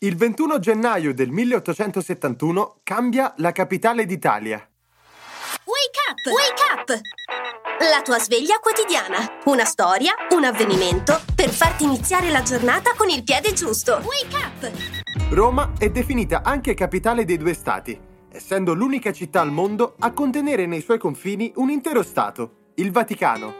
Il 21 gennaio del 1871 cambia la capitale d'Italia. Wake up! Wake up! La tua sveglia quotidiana. Una storia, un avvenimento per farti iniziare la giornata con il piede giusto. Wake up! Roma è definita anche capitale dei due stati, essendo l'unica città al mondo a contenere nei suoi confini un intero stato, il Vaticano.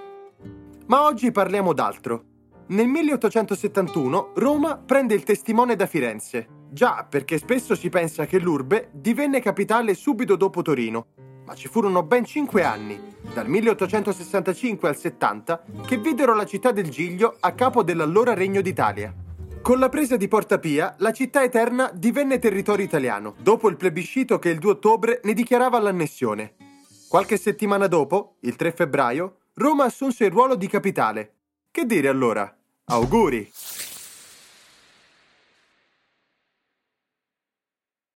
Ma oggi parliamo d'altro. Nel 1871 Roma prende il testimone da Firenze. Già, perché spesso si pensa che l'urbe divenne capitale subito dopo Torino, ma ci furono ben cinque anni, dal 1865 al 70, che videro la città del Giglio a capo dell'allora Regno d'Italia. Con la presa di Porta Pia, la città eterna divenne territorio italiano, dopo il plebiscito che il 2 ottobre ne dichiarava l'annessione. Qualche settimana dopo, il 3 febbraio, Roma assunse il ruolo di capitale. Che dire allora? Auguri!